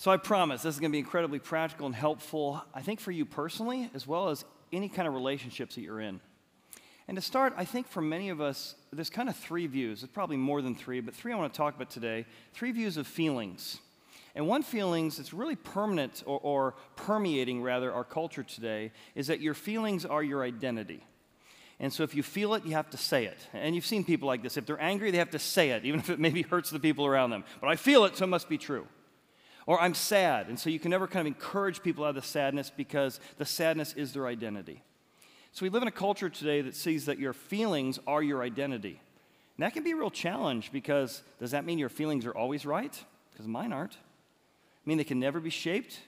So I promise this is going to be incredibly practical and helpful, I think, for you personally, as well as any kind of relationships that you're in. And to start, I think for many of us, there's kind of three views. There's probably more than three, but three I want to talk about today. Three views of feelings. And one feelings that's really permanent or, or permeating, rather, our culture today is that your feelings are your identity. And so if you feel it, you have to say it. And you've seen people like this. If they're angry, they have to say it, even if it maybe hurts the people around them. But I feel it, so it must be true. Or I'm sad. And so you can never kind of encourage people out of the sadness because the sadness is their identity. So we live in a culture today that sees that your feelings are your identity. And that can be a real challenge because does that mean your feelings are always right? Because mine aren't. I mean they can never be shaped?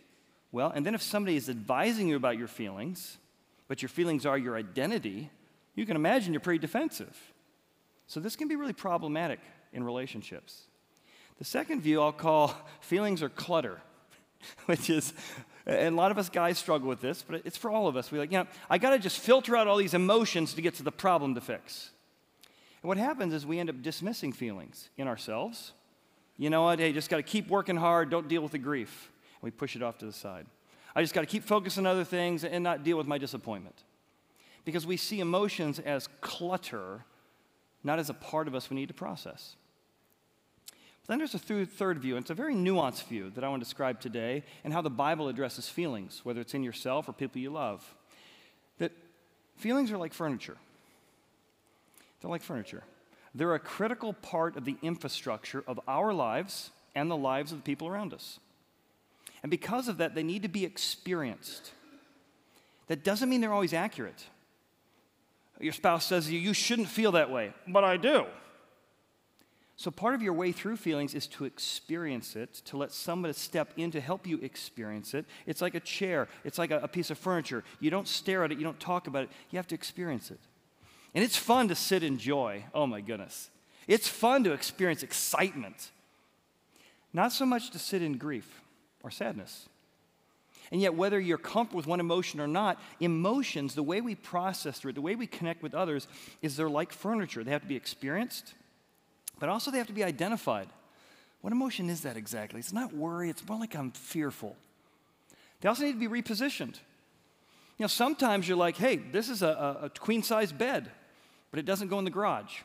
Well, and then if somebody is advising you about your feelings, but your feelings are your identity, you can imagine you're pretty defensive. So this can be really problematic in relationships. The second view I'll call feelings are clutter, which is, and a lot of us guys struggle with this, but it's for all of us. We're like, you know, I got to just filter out all these emotions to get to the problem to fix. And what happens is we end up dismissing feelings in ourselves. You know what? Hey, just got to keep working hard, don't deal with the grief. And we push it off to the side. I just got to keep focusing on other things and not deal with my disappointment because we see emotions as clutter, not as a part of us we need to process. Then there's a th- third view, and it's a very nuanced view that I want to describe today, and how the Bible addresses feelings, whether it's in yourself or people you love. That feelings are like furniture. They're like furniture. They're a critical part of the infrastructure of our lives and the lives of the people around us. And because of that, they need to be experienced. That doesn't mean they're always accurate. Your spouse says you, You shouldn't feel that way, but I do. So, part of your way through feelings is to experience it, to let somebody step in to help you experience it. It's like a chair, it's like a, a, piece of furniture. You don't stare at it, you don't talk about it, you have to experience it. And it's fun to sit in joy. Oh my goodness. It's fun to experience excitement, not so much to sit in grief or sadness. And yet, whether you're comfortable with one emotion or not, emotions, the way we process through it, the way we connect with others, is they're like furniture. They have to be experienced, but also they have to be identified. What emotion is that exactly? It's not worry, it's more like I'm fearful. They also need to be repositioned. You know, sometimes you're like, hey, this is a, a queen size bed, but it doesn't go in the garage.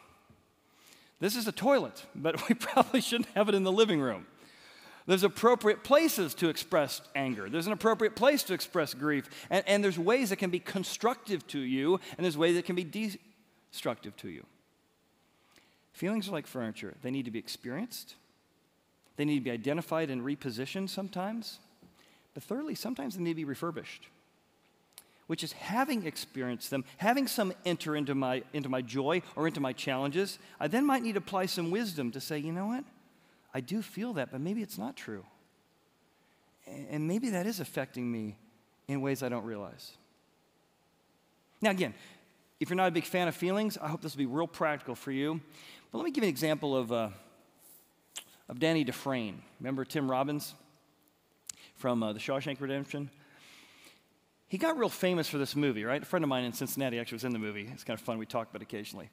This is a toilet, but we probably shouldn't have it in the living room. There's appropriate places to express anger. There's an appropriate place to express grief. And, and, there's ways that can be constructive to you, and there's ways that can be destructive to you. Feelings are like furniture, they need to be experienced, they need to be identified and repositioned sometimes. But thirdly, sometimes they need to be refurbished, which is having experienced them, having some enter into my, into my joy or into my challenges, I then might need to apply some wisdom to say, you know what? I do feel that, but maybe it's not true. And maybe that is affecting me in ways I don't realize. Now, again, if you're not a big fan of feelings, I hope this will be real practical for you. But let me give you an example of, uh, of Andy Dufresne. Remember Tim Robbins from uh, The Shawshank Redemption? He got real famous for this movie, right? A friend of mine in Cincinnati actually was in the movie. It's kind of fun. We talk about it occasionally.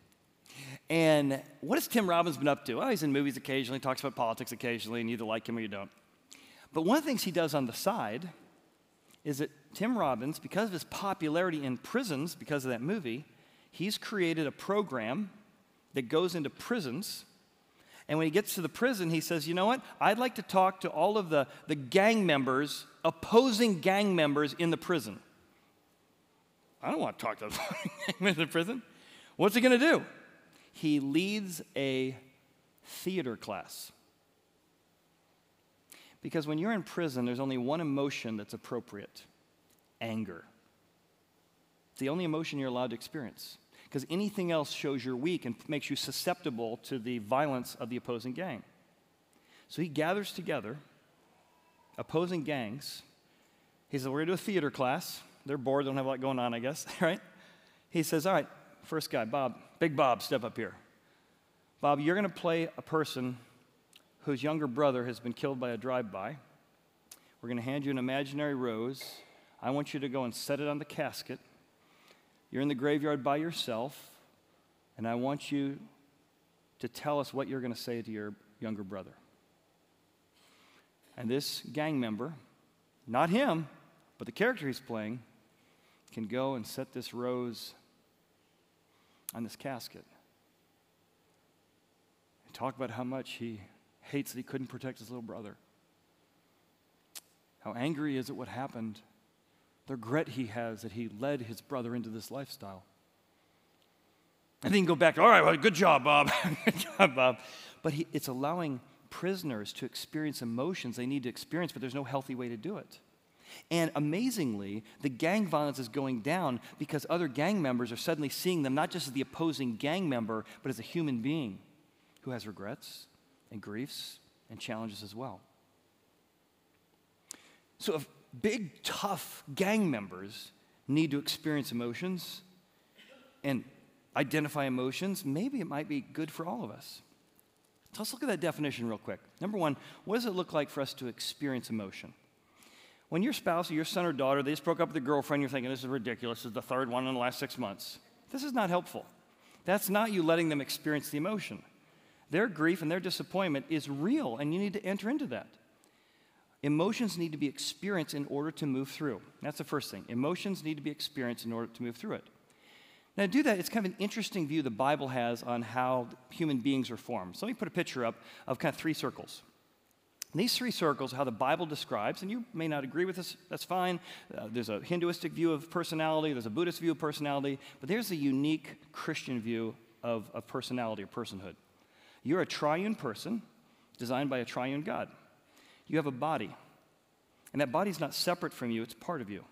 And what has Tim Robbins been up to? Well, he's in movies occasionally, talks about politics occasionally, and you either like him or you don't. But one of the things he does on the side is that Tim Robbins, because of his popularity in prisons, because of that movie, he's created a program that goes into prisons. And when he gets to the prison, he says, You know what? I'd like to talk to all of the, the gang members, opposing gang members in the prison. I don't want to talk to the gang members in the prison. What's he going to do? he leads a theater class. Because when you're in prison, there's only one emotion that's appropriate anger. It's the only emotion you're allowed to experience. Because anything else shows you're weak and makes you susceptible to the violence of the opposing gang. So he gathers together opposing gangs. He says, We're going to do a theater class. They're bored, they don't have a lot going on, I guess, right? He says, All right, first guy, Bob, Big Bob, step up here. Bob, you're going to play a person whose younger brother has been killed by a drive by. We're going to hand you an imaginary rose. I want you to go and set it on the casket. You're in the graveyard by yourself, and I want you to tell us what you're going to say to your younger brother. And this gang member, not him, but the character he's playing, can go and set this rose on this casket. And talk about how much he hates that he couldn't protect his little brother. How angry he is at what happened. The regret he has that he led his brother into this lifestyle. And then go back, all right, well, good job, Bob. good job, Bob. But he, it's allowing prisoners to experience emotions they need to experience, but there's no healthy way to do it. And amazingly, the gang violence is going down because other gang members are suddenly seeing them not just as the opposing gang member, but as a human being who has regrets and griefs and challenges as well. So, if big, tough gang members need to experience emotions and identify emotions, maybe it might be good for all of us. So let's look at that definition real quick. Number one, what does it look like for us to experience emotion? When your spouse or your son or daughter, they just broke up with their girlfriend, you're thinking, this is ridiculous, this is the third one in the last six months. This is not helpful. That's not you letting them experience the emotion. Their grief and their disappointment is real, and you need to enter into that. Emotions need to be experienced in order to move through. That's the first thing. Emotions need to be experienced in order to move through it. Now, to do that, it's kind of an interesting view the Bible has on how human beings are formed. So let me put a picture up of kind of three circles. And these three circles, how the Bible describes, and you may not agree with this, that's fine. Uh, there's a Hinduistic view of personality, there's a Buddhist view of personality, but there's a unique Christian view of, of personality or personhood. You're a triune person designed by a triune God. You have a body, and that body's not separate from you, it's part of you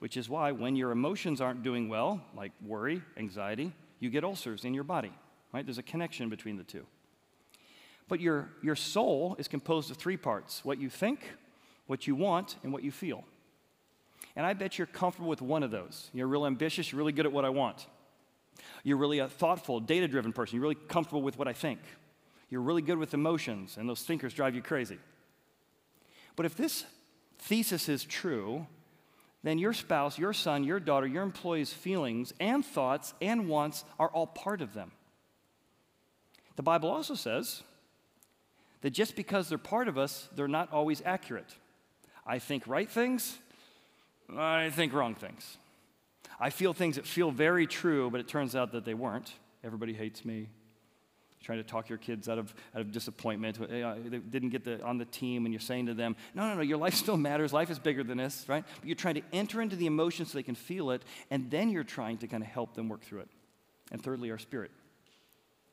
which is why when your emotions aren't doing well, like worry, anxiety, you get ulcers in your body, right? There's a connection between the two. But your, your soul is composed of three parts what you think, what you want, and what you feel. And I bet you're comfortable with one of those. You're real ambitious, you're really good at what I want. You're really a thoughtful, data driven person, you're really comfortable with what I think. You're really good with emotions, and those thinkers drive you crazy. But if this thesis is true, then your spouse, your son, your daughter, your employee's feelings and thoughts and wants are all part of them. The Bible also says that just because they're part of us, they're not always accurate. I think right things, I think wrong things. I feel things that feel very true, but it turns out that they weren't. Everybody hates me trying to talk your kids out of, out of disappointment. Uh, they didn't get the, on the team, and you're saying to them, No, no, no, your life still matters. Life is bigger than this, right? But you're trying to enter into the emotions so they can feel it, and then you're trying to kind of help them work through it. And thirdly, our spirit.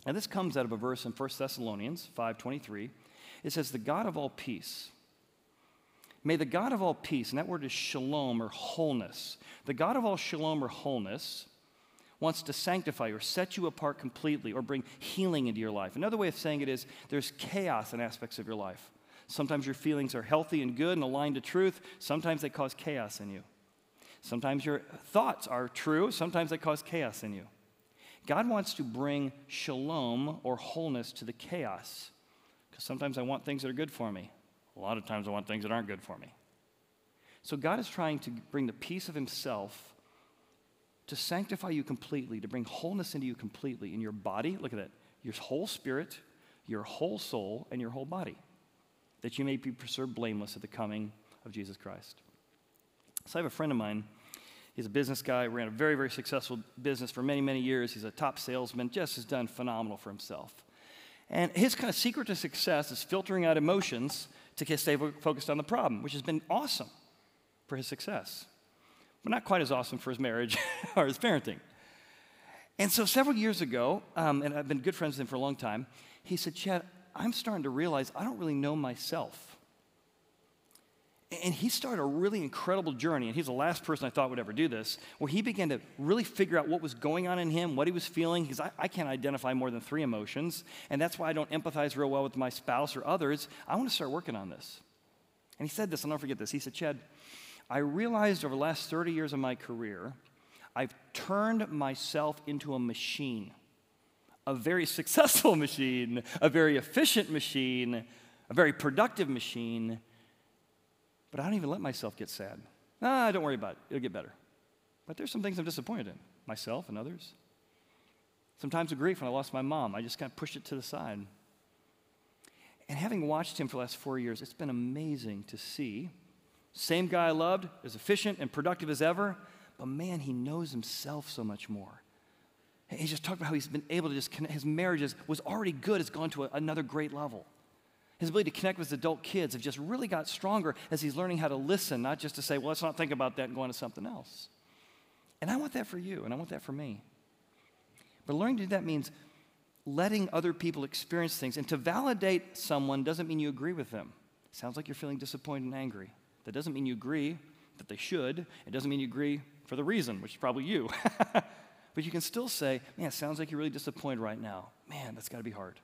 And this comes out of a verse in 1 Thessalonians 5.23. It says, The God of all peace, May the God of all peace, and that word is shalom or wholeness, the God of all shalom or wholeness wants to sanctify or set you apart completely or bring healing into your life. Another way of saying it is there's chaos in aspects of your life. Sometimes your feelings are healthy and good and aligned to truth, sometimes they cause chaos in you. Sometimes your thoughts are true, sometimes they cause chaos in you. God wants to bring shalom or wholeness to the chaos. Because sometimes I want things that are good for me. A lot of times I want things that aren't good for me. So God is trying to bring the peace of Himself to sanctify you completely, to bring wholeness into you completely in your body. Look at that. Your whole spirit, your whole soul, and your whole body, that you may be preserved blameless at the coming of Jesus Christ. So I have a friend of mine. He's a business guy, ran a very, very successful business for many, many years. He's a top salesman, just has done phenomenal for himself. And his kind of secret to success is filtering out emotions to stay focused on the problem, which has been awesome for his success but not quite as awesome for his marriage or his parenting. And so several years ago, um, and I've been good friends with him for a long time, he said, Chad, I'm starting to realize I don't really know myself. And he started a really incredible journey, and he's the last person I thought would ever do this, where he began to really figure out what was going on in him, what he was feeling, because I, I, can't identify more than three emotions, and that's why I don't empathize real well with my spouse or others. I want to start working on this. And he said this, I'll never forget this. He said, Chad, I realized over the last 30 years of my career, I've turned myself into a machine, a very successful machine, a very efficient machine, a very productive machine, but I don't even let myself get sad. Ah, don't worry about it, it'll get better. But there's some things I'm disappointed in, myself and others. Sometimes with grief when I lost my mom, I just kind of pushed it to the side. And having watched him for the last four years, it's been amazing to see. Same guy I loved, as efficient and productive as ever, but man, he knows himself so much more. He just talked about how he's been able to just connect, his marriage is, was already good, it's gone to a, another great level. His ability to connect with his adult kids have just really got stronger as he's learning how to listen, not just to say, well, let's not think about that and go on to something else. And I want that for you, and I want that for me. But learning to do that means letting other people experience things. And to validate someone doesn't mean you agree with them. Sounds like you're feeling disappointed and angry. That doesn't mean you agree that they should. It doesn't mean you agree for the reason, which is probably you. but you can still say, man, it sounds like you're really disappointed right now. Man, that's got to be hard.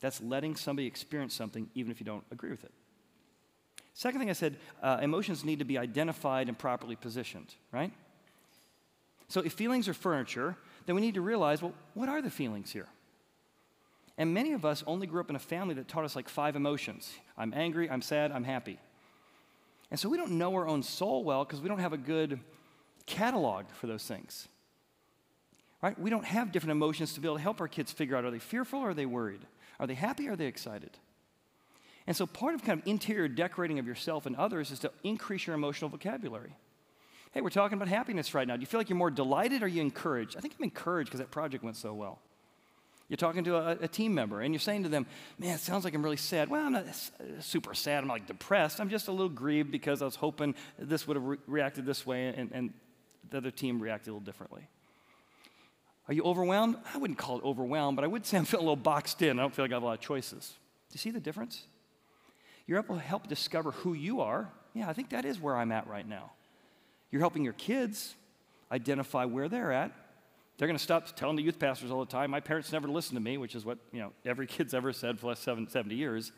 That's letting somebody experience something even if you don't agree with it. Second thing I said, uh, emotions need to be identified and properly positioned, right? So if feelings are furniture, then we need to realize well, what are the feelings here? And many of us only grew up in a family that taught us like five emotions I'm angry, I'm sad, I'm happy. And so we don't know our own soul well because we don't have a good catalog for those things. Right? We don't have different emotions to be able to help our kids figure out are they fearful or are they worried? Are they happy or are they excited? And so part of kind of interior decorating of yourself and others is to increase your emotional vocabulary. Hey, we're talking about happiness right now. Do you feel like you're more delighted or are you encouraged? I think I'm encouraged because that project went so well. You're talking to a, a, team member and you're saying to them, Man, it sounds like I'm really sad. Well, I'm not uh, super sad. I'm like depressed. I'm just a little grieved because I was hoping this would have re- reacted this way and, and the other team reacted a little differently. Are you overwhelmed? I wouldn't call it overwhelmed, but I would say I'm feeling a little boxed in. I don't feel like I have a lot of choices. Do you see the difference? You're able to help discover who you are. Yeah, I think that is where I'm at right now. You're helping your kids identify where they're at. They're going to stop telling the youth pastors all the time, my parents never listened to me, which is what you know every kid's ever said for the last 70 years.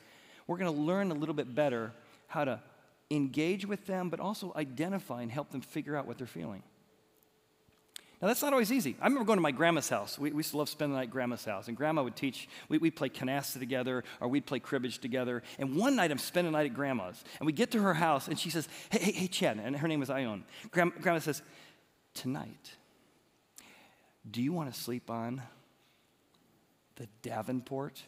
We're going to learn a little bit better how to engage with them, but also identify and help them figure out what they're feeling. Now, that's not always easy. I remember going to my grandma's house. We, we used to love spending the night at grandma's house. And grandma would teach, we, we'd play canasta together or we'd play cribbage together. And one night I'm spending the night at grandma's. And we get to her house and she says, Hey, hey, hey Chad. And her name is Ione. Grandma says, Tonight, do you want to sleep on the Davenport?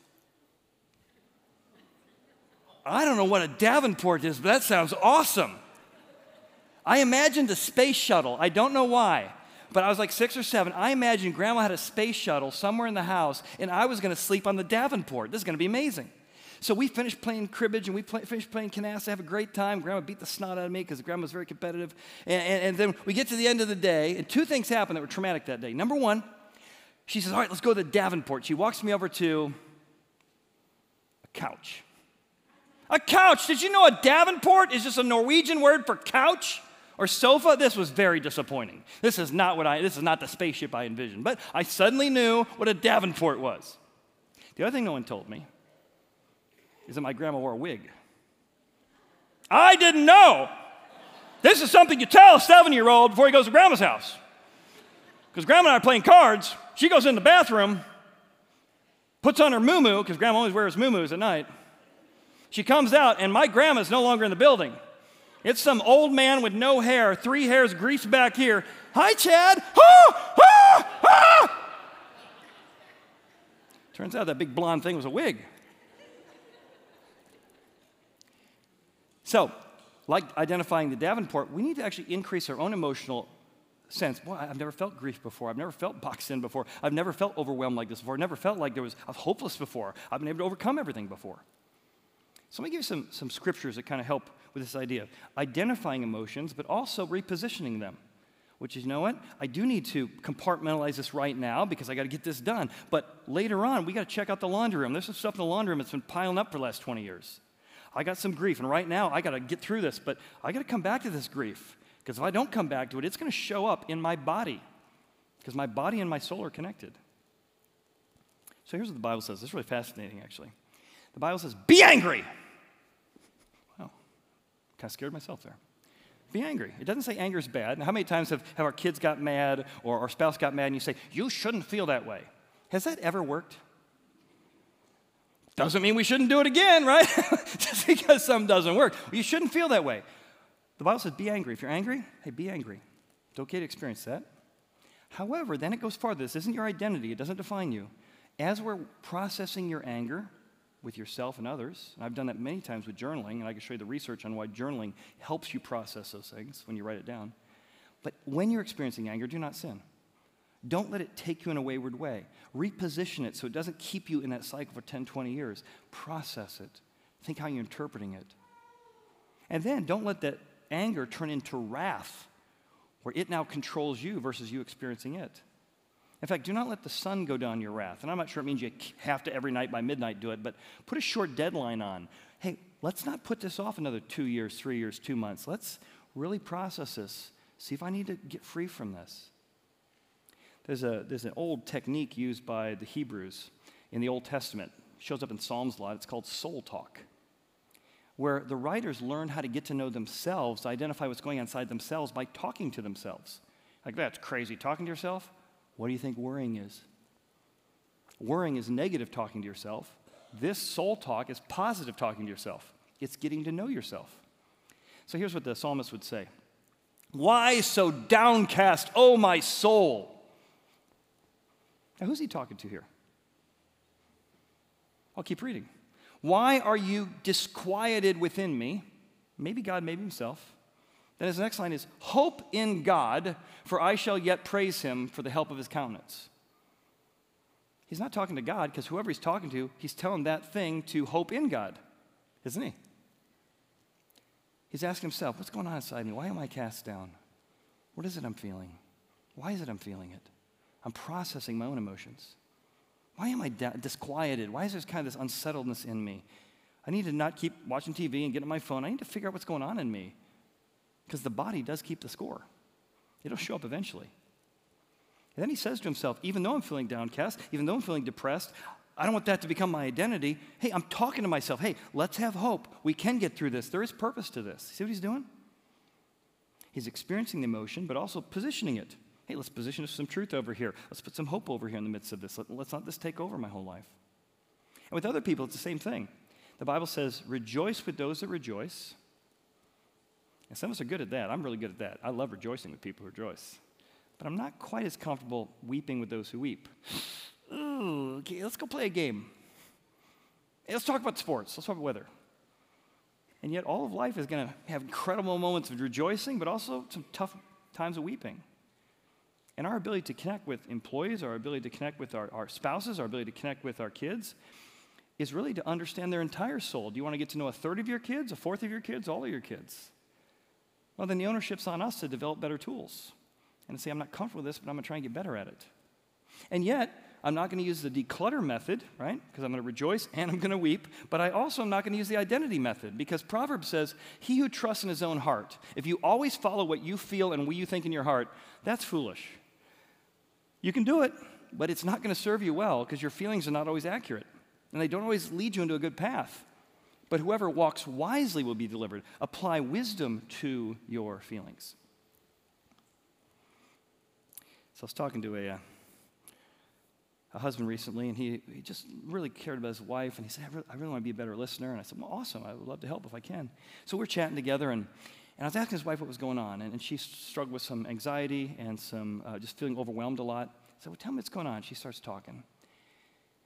I don't know what a Davenport is, but that sounds awesome. I imagined a space shuttle. I don't know why but I was like six or seven. I imagined grandma had a space shuttle somewhere in the house, and I was going to sleep on the Davenport. This is going to be amazing. So we finished playing cribbage and we play, finished playing canasta, have a great time. Grandma beat the snot out of me because grandma was very competitive. And, and, and, then we get to the end of the day, and two things happen that were traumatic that day. Number one, she says, All right, let's go to the Davenport. She walks me over to a couch. A couch. Did you know a Davenport is just a Norwegian word for couch? or sofa, this was very disappointing. This is not what I this is not the spaceship I envisioned. But I suddenly knew what a Davenport was. The other thing no one told me is that my grandma wore a wig. I didn't know. This is something you tell a seven-year-old before he goes to grandma's house. Because grandma and I are playing cards. She goes in the bathroom, puts on her moo because grandma always wears moo at night. She comes out, and my grandma's no longer in the building. It's some old man with no hair, three hairs greased back here. Hi, Chad. Ah, ah, ah. Turns out that big blonde thing was a wig. So, like identifying the Davenport, we need to actually increase our own emotional sense. Boy, I've never felt grief before. I've never felt boxed in before. I've never felt overwhelmed like this before. I've never felt like there was I hopeless before. I've been able to overcome everything before. So let me give you some, some scriptures that kind of help with this idea identifying emotions, but also repositioning them. Which is, you know what? I do need to compartmentalize this right now because I got to get this done. But later on, we got to check out the laundry room. There's some stuff in the laundry room that's been piling up for the last 20 years. I got some grief, and right now I got to get through this, but I got to come back to this grief because if I don't come back to it, it's going to show up in my body because my body and my soul are connected. So here's what the Bible says. This is really fascinating, actually. The Bible says, Be angry. Wow. Kind of scared myself there. Be angry. It doesn't say anger is bad. Now, how many times have, have our kids got mad or our spouse got mad and you say, You shouldn't feel that way? Has that ever worked? Doesn't mean we shouldn't do it again, right? Just because something doesn't work. You shouldn't feel that way. The Bible says, Be angry. If you're angry, hey, be angry. It's okay to experience that. However, then it goes farther. This isn't your identity, it doesn't define you. As we're processing your anger, with yourself and others. And I've done that many times with journaling, and I can show you the research on why journaling helps you process those things when you write it down. But when you're experiencing anger, do not sin. Don't let it take you in a wayward way. Reposition it so it doesn't keep you in that cycle for 10, 20 years. Process it. Think how you're interpreting it. And then don't let that anger turn into wrath, where it now controls you versus you experiencing it. In fact, do not let the sun go down your wrath. And I'm not sure it means you have to every night by midnight do it, but put a short deadline on. Hey, let's not put this off another two years, three years, two months. Let's really process this. See if I need to get free from this. There's, a, there's an old technique used by the Hebrews in the Old Testament. It shows up in Psalms a lot. It's called soul talk, where the writers learn how to get to know themselves, identify what's going on inside themselves by talking to themselves. Like, that's crazy. Talking to yourself? What do you think worrying is? Worrying is negative talking to yourself. This soul talk is positive talking to yourself. It's getting to know yourself. So here's what the psalmist would say Why so downcast, O my soul? Now, who's he talking to here? I'll keep reading. Why are you disquieted within me? Maybe God, maybe himself. Then his next line is Hope in God, for I shall yet praise him for the help of his countenance. He's not talking to God because whoever he's talking to, he's telling that thing to hope in God, isn't he? He's asking himself, What's going on inside me? Why am I cast down? What is it I'm feeling? Why is it I'm feeling it? I'm processing my own emotions. Why am I da- disquieted? Why is there kind of this unsettledness in me? I need to not keep watching TV and getting on my phone. I need to figure out what's going on in me. Because the body does keep the score, it'll show up eventually. And then he says to himself, even though I'm feeling downcast, even though I'm feeling depressed, I don't want that to become my identity. Hey, I'm talking to myself. Hey, let's have hope. We can get through this. There is purpose to this. See what he's doing? He's experiencing the emotion, but also positioning it. Hey, let's position some truth over here. Let's put some hope over here in the midst of this. Let, us not this take over my whole life. And with other people, it's the same thing. The Bible says, rejoice with those that rejoice, and some of us are good at that. I'm really good at that. I love rejoicing with people who rejoice. But I'm not quite as comfortable weeping with those who weep. Ooh, okay, let's go play a game. Hey, let's talk about sports. Let's talk about weather. And yet, all of life is going to have incredible moments of rejoicing, but also some tough times of weeping. And our ability to connect with employees, our ability to connect with our, our spouses, our ability to connect with our kids, is really to understand their entire soul. Do you want to get to know a third of your kids, a fourth of your kids, all of your kids? Well, then the ownership's on us to develop better tools and to say, I'm not comfortable with this, but I'm going to try and get better at it. And yet, I'm not going to use the declutter method, right? Because I'm going to rejoice and I'm going to weep. But I also am not going to use the identity method because Proverbs says, He who trusts in his own heart, if you always follow what you feel and what you think in your heart, that's foolish. You can do it, but it's not going to serve you well because your feelings are not always accurate and they don't always lead you into a good path. But whoever walks wisely will be delivered. Apply wisdom to your feelings. So I was talking to a, uh, a husband recently, and he, he just really cared about his wife, and he said, I really, I really want to be a better listener. And I said, Well, awesome. I would love to help if I can. So we're chatting together, and, and I was asking his wife what was going on, and, and she struggled with some anxiety and some uh, just feeling overwhelmed a lot. So I said, Well, tell me what's going on. She starts talking.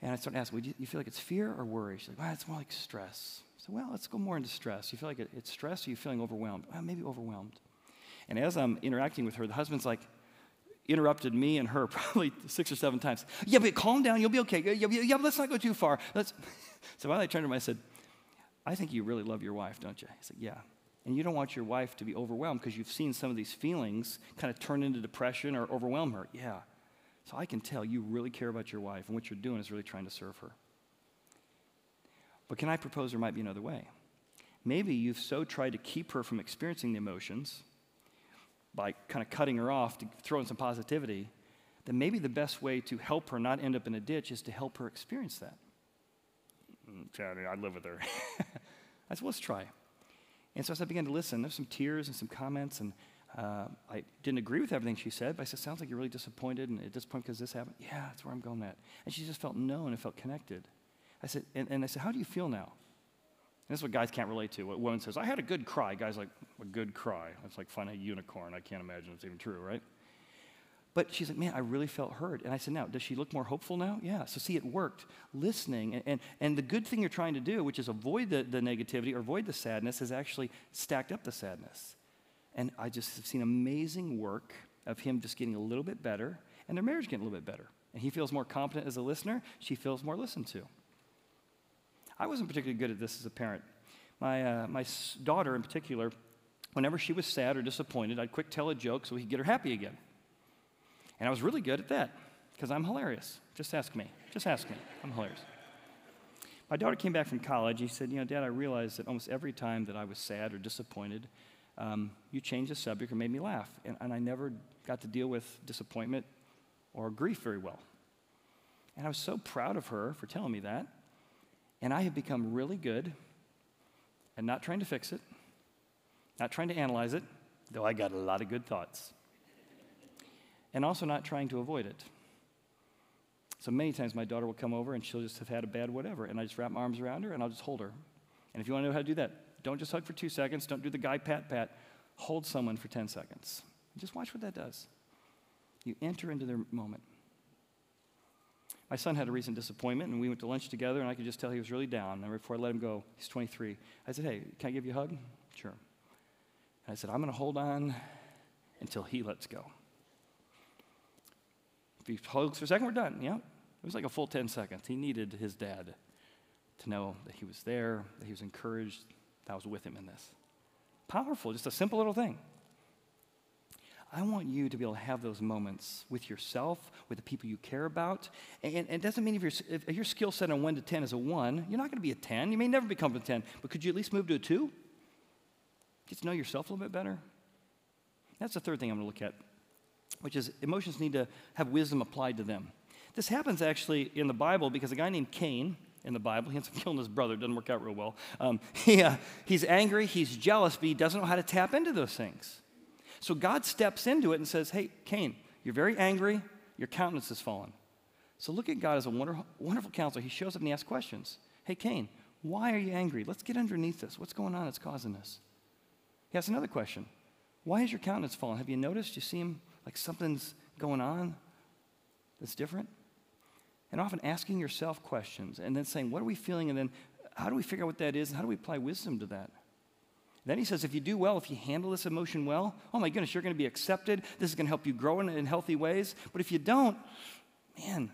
And I started asking, well, you feel like it's fear or worry? She's like, well, it's more like stress. I said, well, let's go more into stress. You feel like it's stress or you feeling overwhelmed? Well, maybe overwhelmed. And as I'm interacting with her, the husband's like, interrupted me and her probably six or seven times. Yeah, but calm down. You'll be okay. Yeah, yeah, yeah but let's not go too far. Let's. so finally I turned to him, I said, I think you really love your wife, don't you? He said, yeah. And you don't want your wife to be overwhelmed because you've seen some of these feelings kind of turn into depression or overwhelm her. Yeah. So I can tell you really care about your wife, and what you're doing is really trying to serve her. But can I propose there might be another way? Maybe you've so tried to keep her from experiencing the emotions by kind of cutting her off to throw in some positivity, that maybe the best way to help her not end up in a ditch is to help her experience that. Mm, I live with her. I said, let's try. And so as I began to listen, there's some tears and some comments, and uh, I didn't agree with everything she said, but I said, Sounds like you're really disappointed and at this point because this happened. Yeah, that's where I'm going at. And she just felt known and felt connected. I said, and, and I said, How do you feel now? And this is what guys can't relate to. What woman says, I had a good cry. Guys like, a good cry. It's like finding a unicorn. I can't imagine it's even true, right? But she's like, man, I really felt hurt. And I said, now, does she look more hopeful now? Yeah. So see, it worked. Listening. And, and, and the good thing you're trying to do, which is avoid the, the negativity or avoid the sadness, has actually stacked up the sadness. And I just have seen amazing work of him just getting a little bit better and their marriage getting a little bit better. And he feels more competent as a listener. She feels more listened to. I wasn't particularly good at this as a parent. My, uh, my daughter, in particular, whenever she was sad or disappointed, I'd quick tell a joke so we could get her happy again. And I was really good at that because I'm hilarious. Just ask me. Just ask me. I'm hilarious. My daughter came back from college. He said, You know, Dad, I realized that almost every time that I was sad or disappointed, um, you changed the subject or made me laugh. And, and I never got to deal with disappointment or grief very well. And I was so proud of her for telling me that. And I have become really good at not trying to fix it, not trying to analyze it, though I got a lot of good thoughts, and also not trying to avoid it. So many times my daughter will come over and she'll just have had a bad whatever, and I just wrap my arms around her and I'll just hold her. And if you want to know how to do that, don't just hug for two seconds, don't do the guy pat pat. Hold someone for 10 seconds. Just watch what that does. You enter into their moment. My son had a recent disappointment, and we went to lunch together, and I could just tell he was really down. And before I let him go, he's 23. I said, Hey, can I give you a hug? Sure. And I said, I'm going to hold on until he lets go. He hugs for a second, we're done. Yeah. It was like a full 10 seconds. He needed his dad to know that he was there, that he was encouraged, that I was with him in this. Powerful, just a simple little thing. I want you to be able to have those moments with yourself, with the people you care about. And, and it doesn't mean if, you if your skill set on 1 to 10 is a 1, you're not going to be a 10. You may never become a 10, but could you at least move to a 2? Get to know yourself a little bit better. That's the third thing I'm going to look at, which is emotions need to have wisdom applied to them. This happens actually in the Bible because a guy named Cain, in the Bible. He ends up killing his brother. Doesn't work out real well. Um, he, uh, he's angry, he's jealous, but he doesn't know how to tap into those things. So God steps into it and says, Hey, Cain, you're very angry, your countenance has fallen. So look at God as a wonderful, wonderful counselor. He shows up and he asks questions. Hey, Cain, why are you angry? Let's get underneath this. What's going on that's causing this? He asks another question. Why is your countenance fallen? Have you noticed? You seem like something's going on that's different? And often asking yourself questions and then saying, What are we feeling? And then how do we figure out what that is? And how do we apply wisdom to that? Then he says, if you do well, if you handle this emotion well, oh my goodness, you're going to be accepted. This is going to help you grow in, in healthy ways. But if you don't, man,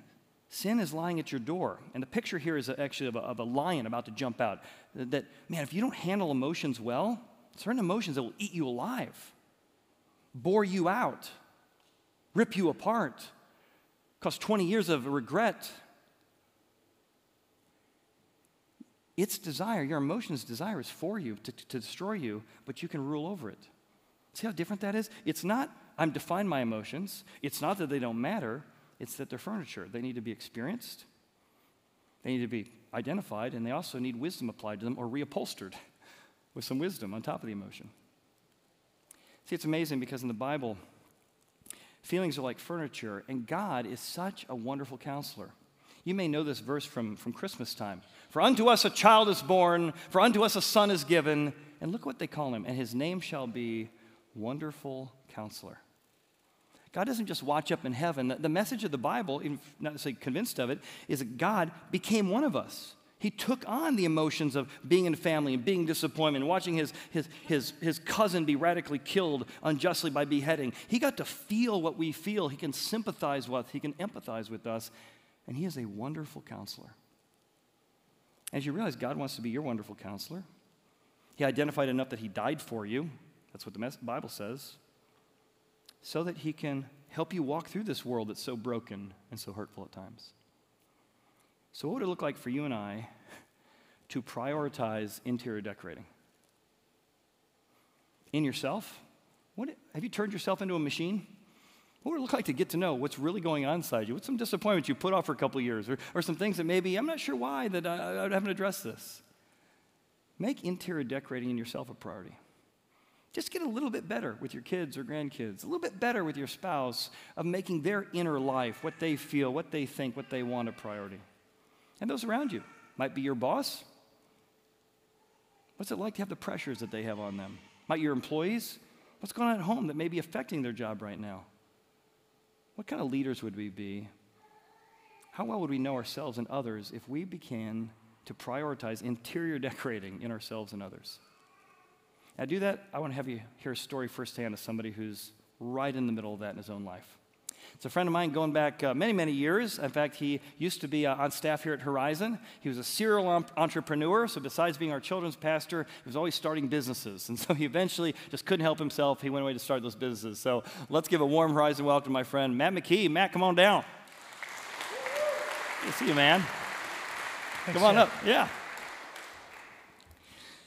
sin is lying at your door. And the picture here is actually of a, of a lion about to jump out. That, man, if you don't handle emotions well, certain emotions that will eat you alive, bore you out, rip you apart, cause 20 years of regret Its desire, your emotion's desire is for you, to, to destroy you, but you can rule over it. See how different that is? It's not, I'm define my emotions. It's not that they don't matter, it's that they're furniture. They need to be experienced, they need to be identified, and they also need wisdom applied to them or reupholstered with some wisdom on top of the emotion. See, it's amazing because in the Bible, feelings are like furniture, and God is such a wonderful counselor. You may know this verse from, from Christmas time. For unto us a child is born, for unto us a son is given. And look what they call him. And his name shall be Wonderful Counselor. God doesn't just watch up in heaven. The message of the Bible, not to say convinced of it, is that God became one of us. He took on the emotions of being in family and being disappointment, watching his, his, his, his cousin be radically killed unjustly by beheading. He got to feel what we feel. He can sympathize with, he can empathize with us, and he is a wonderful counselor. As you realize, God wants to be your wonderful counselor. He identified enough that He died for you. That's what the Bible says. So that He can help you walk through this world that's so broken and so hurtful at times. So, what would it look like for you and I to prioritize interior decorating? In yourself? What, have you turned yourself into a machine? What would it look like to get to know what's really going on inside you? What's some disappointments you put off for a couple years, or, or some things that maybe I'm not sure why that I, I haven't addressed this? Make interior decorating in yourself a priority. Just get a little bit better with your kids or grandkids, a little bit better with your spouse of making their inner life, what they feel, what they think, what they want a priority. And those around you might be your boss. What's it like to have the pressures that they have on them? Might your employees? What's going on at home that may be affecting their job right now? what kind of leaders would we be? How well would we know ourselves and others if we began to prioritize interior decorating in ourselves and others? Now, do that, I want to have you hear a story firsthand of somebody who's right in the middle of that in his own life. It's a friend of mine going back uh, many, many years. In fact, he used to be uh, on staff here at Horizon. He was a serial entrepreneur, so besides being our children's pastor, he was always starting businesses. And so he eventually just couldn't help himself. He went away to start those businesses. So let's give a warm Horizon welcome to my friend, Matt McKee. Matt, come on down. Good to see you, man. Thanks, come on Jeff. up. Yeah.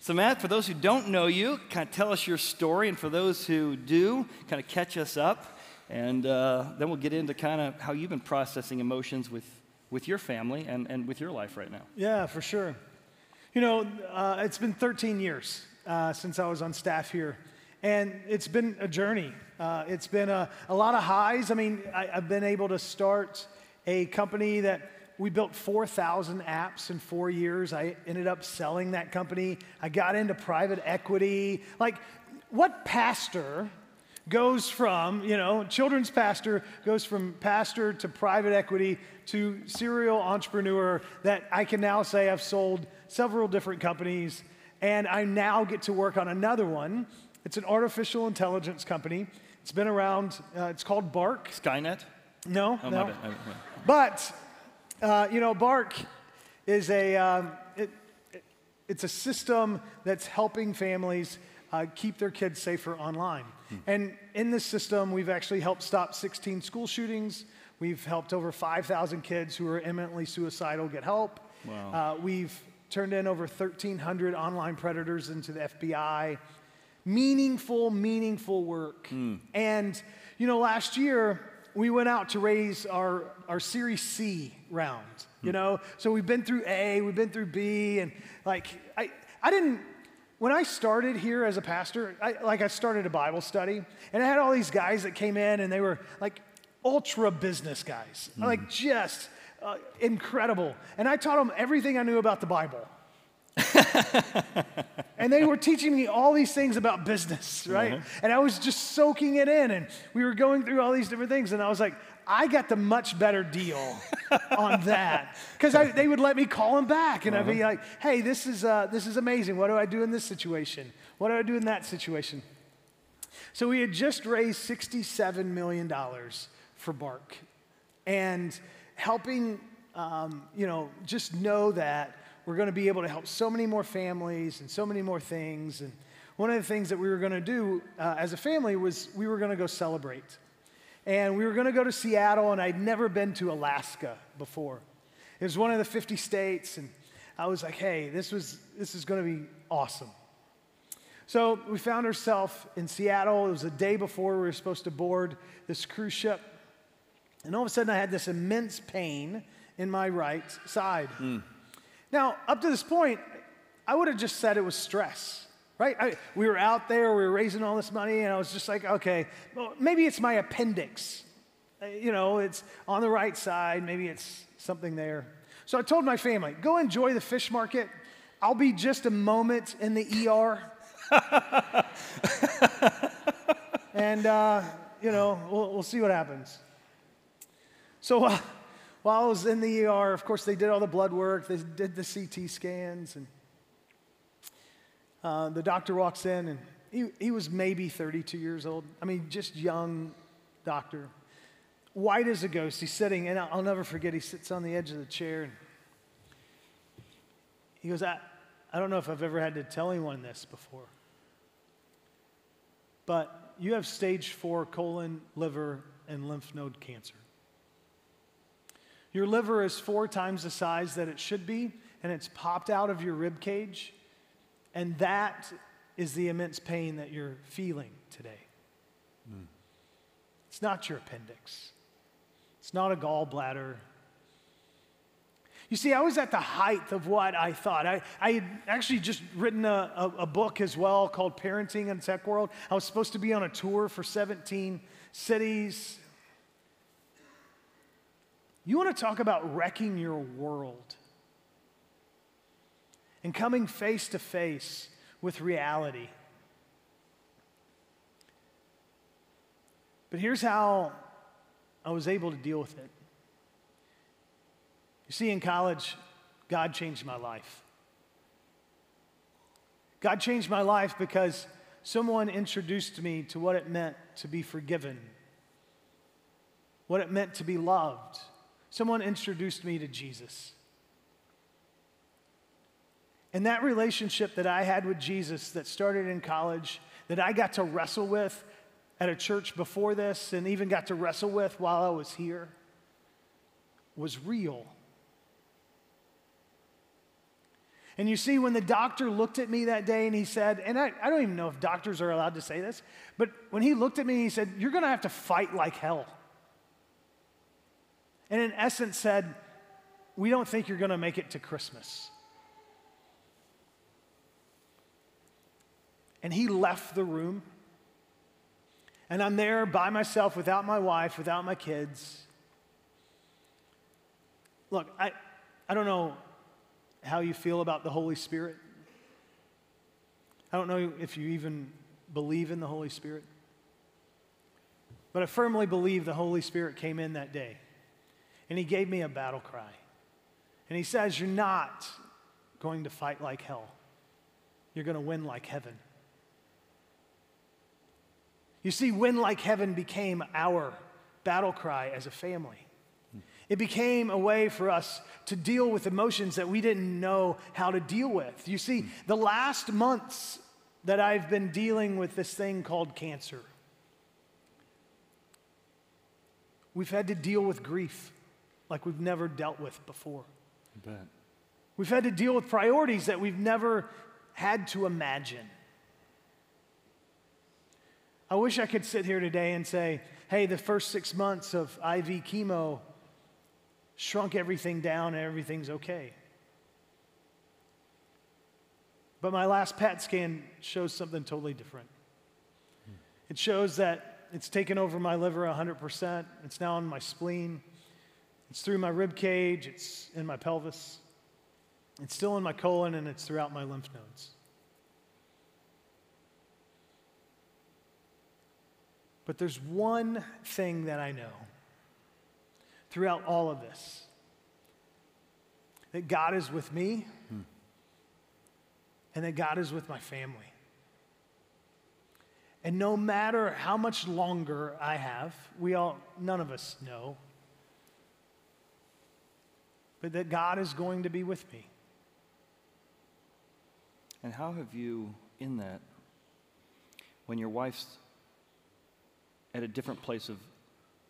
So, Matt, for those who don't know you, kind of tell us your story, and for those who do, kind of catch us up, and uh, then we'll get into kind of how you've been processing emotions with, with your family and, and with your life right now. Yeah, for sure. You know, uh, it's been 13 years uh, since I was on staff here, and it's been a journey. Uh, it's been a, a lot of highs. I mean, I, I've been able to start a company that we built 4,000 apps in four years. I ended up selling that company. I got into private equity. Like, what pastor goes from, you know, children's pastor goes from pastor to private equity to serial entrepreneur that I can now say I've sold several different companies and I now get to work on another one. It's an artificial intelligence company. It's been around, uh, it's called Bark. Skynet? No, Oh, no. But, uh, you know, Bark is a, um, it, it- it's a system that's helping families uh, keep their kids safer online. Hmm. And in this system, we've actually helped stop 16 school shootings. We've helped over 5,000 kids who are imminently suicidal get help. Wow. Uh, we've turned in over 1,300 online predators into the FBI. Meaningful, meaningful work. Hmm. And, you know, last year, we went out to raise our, our Series C round, you hmm. know? So we've been through A, we've been through B, and like, I, I didn't, when I started here as a pastor, I, like I started a Bible study, and I had all these guys that came in, and they were like ultra business guys, like just uh, incredible. And I taught them everything I knew about the Bible. and they were teaching me all these things about business, right? And I was just soaking it in, and we were going through all these different things, and I was like, I got the much better deal on that because they would let me call them back, and I'd be like, "Hey, this is uh, this is amazing. What do I do in this situation? What do I do in that situation?" So we had just raised sixty-seven million dollars for Bark, and helping, um, you know, just know that we're going to be able to help so many more families and so many more things. And one of the things that we were going to do uh, as a family was we were going to go celebrate. And we were going to go to Seattle, and I'd never been to Alaska before. It was one of the 50 states, and I was like, hey, this, was, this is going to be awesome. So we found ourselves in Seattle. It was a day before we were supposed to board this cruise ship. And all of a sudden, I had this immense pain in my right side. Hmm. Now, up to this point, I would have just said it was stress, right? I, we were out there, we were raising all this money, and I was just like, okay, well, maybe it's my appendix. Uh, You know, it's on the right side, maybe it's something there. So I told my family, go enjoy the fish market. I'll be just a moment in the ER. and, uh, you know, we'll, we'll see what happens. So uh, while I was in the ER, of course, they did all the blood work, they did the CT scans, and uh, the doctor walks in, and he, he was maybe 32 years old. I mean, just young doctor. White as a ghost. He's sitting, and I'll never forget, he sits on the edge of the chair, and he goes, I, I don't know if I've ever had to tell anyone this before, but you have stage four colon, liver, and lymph node cancer. Your liver is four times the size that it should be, and it's popped out of your rib cage. And that is the immense pain that you're feeling today. It's not your appendix, it's not a gallbladder. You see, I was at the height of what I thought. I, I had actually just written a, a, a book as well called Parenting in Tech World. I was supposed to be on a tour for 17 cities. You want to talk about wrecking your world and coming face to face with reality. But here's how I was able to deal with it. You see, in college, God changed my life. God changed my life because someone introduced me to what it meant to be forgiven, what it meant to be loved. Someone introduced me to Jesus. And that relationship that I had with Jesus that started in college, that I got to wrestle with at a church before this, and even got to wrestle with while I was here, was real. And you see, when the doctor looked at me that day and he said, and I, I don't even know if doctors are allowed to say this, but when he looked at me, he said, You're going to have to fight like hell. And in essence, said, We don't think you're going to make it to Christmas. And he left the room. And I'm there by myself without my wife, without my kids. Look, I, I don't know how you feel about the Holy Spirit. I don't know if you even believe in the Holy Spirit. But I firmly believe the Holy Spirit came in that day and he gave me a battle cry. And he says, You're not going to fight like hell, you're going to win like heaven. You see, win like heaven became our battle cry as a family. It became a way for us to deal with emotions that we didn't know how to deal with. You see, the last months that I've been dealing with this thing called cancer, we've had to deal with grief like we've never dealt with before. We've had to deal with priorities that we've never had to imagine. I wish I could sit here today and say, hey, the first six months of IV chemo shrunk everything down and everything's okay. But my last PET scan shows something totally different. It shows that it's taken over my liver 100%. It's now in my spleen. It's through my rib cage. It's in my pelvis. It's still in my colon and it's throughout my lymph nodes. But there's one thing that I know throughout all of this that God is with me hmm. and that God is with my family. And no matter how much longer I have, we all, none of us know, but that God is going to be with me. And how have you, in that, when your wife's at a different place of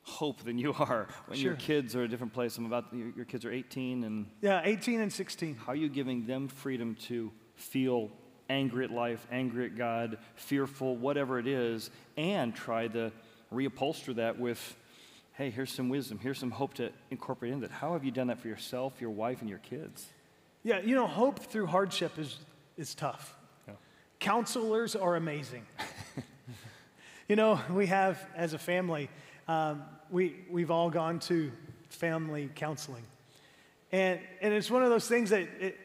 hope than you are when sure. your kids are a different place. I'm about your, your kids are 18 and yeah, 18 and 16. How are you giving them freedom to feel angry at life, angry at God, fearful, whatever it is, and try to reupholster that with, hey, here's some wisdom, here's some hope to incorporate into it. How have you done that for yourself, your wife, and your kids? Yeah, you know, hope through hardship is, is tough. Yeah. Counselors are amazing. you know, we have, as a family, um, we, we've all gone to family counseling. And, and it's one of those things that it,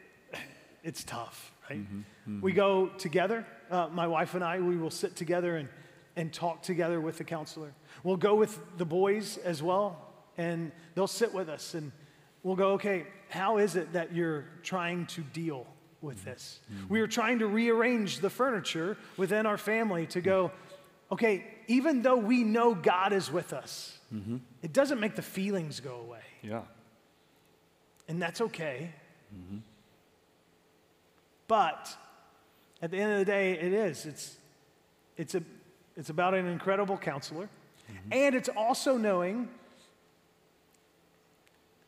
it's tough, right? Mm-hmm, mm-hmm. We go together, uh, my wife and I, we will sit together and, and talk together with the counselor. We'll go with the boys as well, and they'll sit with us and we'll go, okay, how is it that you're trying to deal with mm-hmm. this? Mm-hmm. We are trying to rearrange the furniture within our family to go, okay, even though we know God is with us, mm-hmm. it doesn't make the feelings go away. Yeah. And that's okay. Mm-hmm. But at the end of the day, it is. It's, it's, a, it's about an incredible counselor. Mm-hmm. And it's also knowing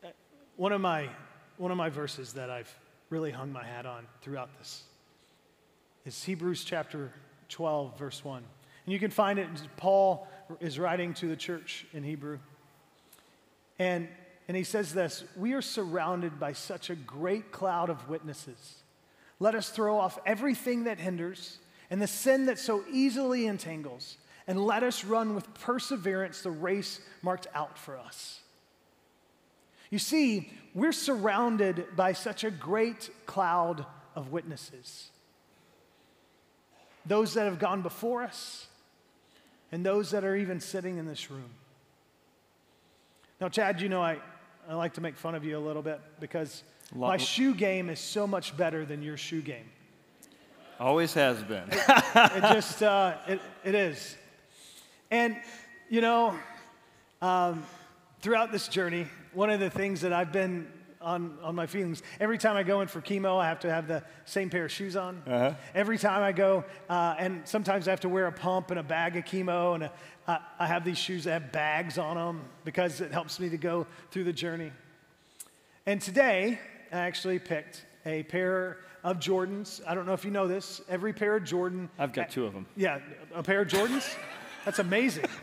uh, one of, my, one of my verses that I've really hung my hat on throughout this is Hebrews chapter 12, verse 1. And you can find it, Paul is writing to the church in Hebrew. And, and he says this We are surrounded by such a great cloud of witnesses. Let us throw off everything that hinders and the sin that so easily entangles, and let us run with perseverance the race marked out for us. You see, we're surrounded by such a great cloud of witnesses. Those that have gone before us, and those that are even sitting in this room. Now, Chad, you know I, I like to make fun of you a little bit because my shoe game is so much better than your shoe game. Always has been. It just, uh, it, it is. And, you know, um, throughout this journey, one of the things that I've been on, on my feelings, every time I go in for chemo, I have to have the same pair of shoes on. Uh-huh. Every time I go, uh, and sometimes I have to wear a pump and a bag of chemo, and a, uh, I have these shoes that have bags on them because it helps me to go through the journey. And today, I actually picked a pair of Jordans. I don't know if you know this. Every pair of Jordan. I've got two of them. Yeah, a pair of Jordans? That's amazing.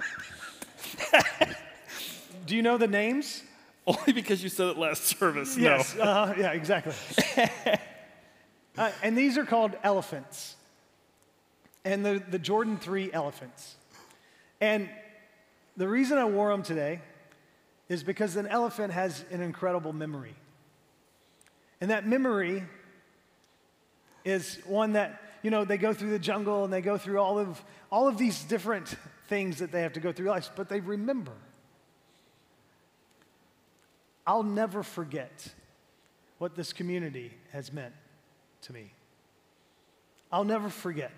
Do you know the names? Only because you said it last service. Yes. Uh, yeah, exactly. uh, and these are called elephants. And the, the Jordan 3 elephants. And the reason I wore them today is because an elephant has an incredible memory. And that memory is one that, you know, they go through the jungle and they go through all of, all of these different things that they have to go through life, but they remember. I'll never forget what this community has meant to me. I'll never forget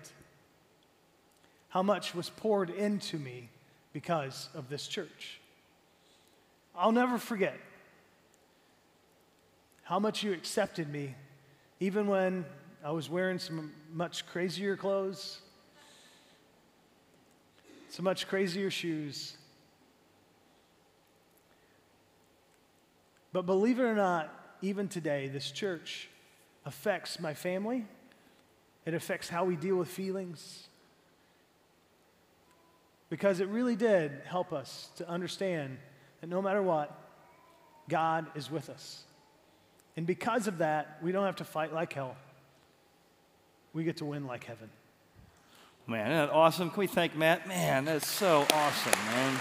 how much was poured into me because of this church. I'll never forget how much you accepted me even when I was wearing some much crazier clothes, some much crazier shoes. But believe it or not, even today, this church affects my family. It affects how we deal with feelings. Because it really did help us to understand that no matter what, God is with us. And because of that, we don't have to fight like hell. We get to win like heaven. Man, isn't that awesome? Can we thank Matt? Man, that's so awesome, man.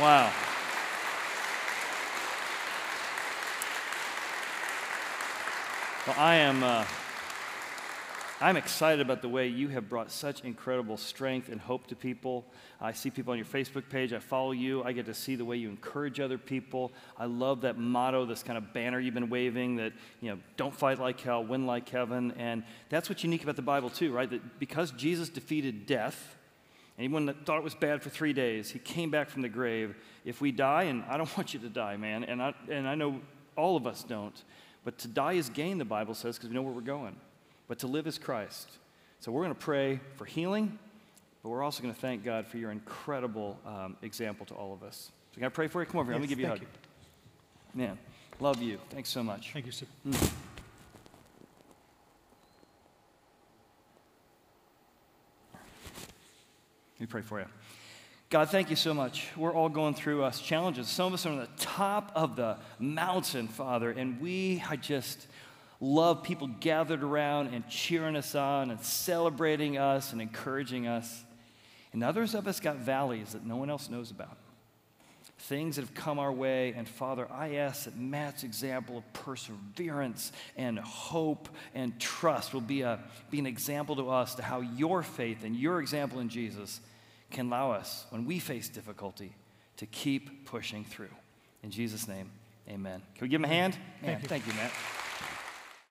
Wow. Well, I am. Uh, I'm excited about the way you have brought such incredible strength and hope to people. I see people on your Facebook page. I follow you. I get to see the way you encourage other people. I love that motto, this kind of banner you've been waving that, you know, don't fight like hell, win like heaven. And that's what's unique about the Bible, too, right? That because Jesus defeated death, anyone that thought it was bad for three days, he came back from the grave. If we die, and I don't want you to die, man, and I, and I know all of us don't, but to die is gain, the Bible says, because we know where we're going but to live is Christ. So we're going to pray for healing, but we're also going to thank God for your incredible um, example to all of us. So can I pray for you? Come over here. Let me give you a hug. thank Man, love you. Thanks so much. Thank you, sir. Let me pray for you. God, thank you so much. We're all going through us challenges. Some of us are on the top of the mountain, Father, and we I just love people gathered around and cheering us on and celebrating us and encouraging us. And others of us got valleys that no one else knows about. Things that have come our way. And Father, I ask that Matt's example of perseverance and hope and trust will be, a, be an example to us to how your faith and your example in Jesus can allow us, when we face difficulty, to keep pushing through. In Jesus' name, amen. Can we give him a hand? Man, you. thank you, Matt.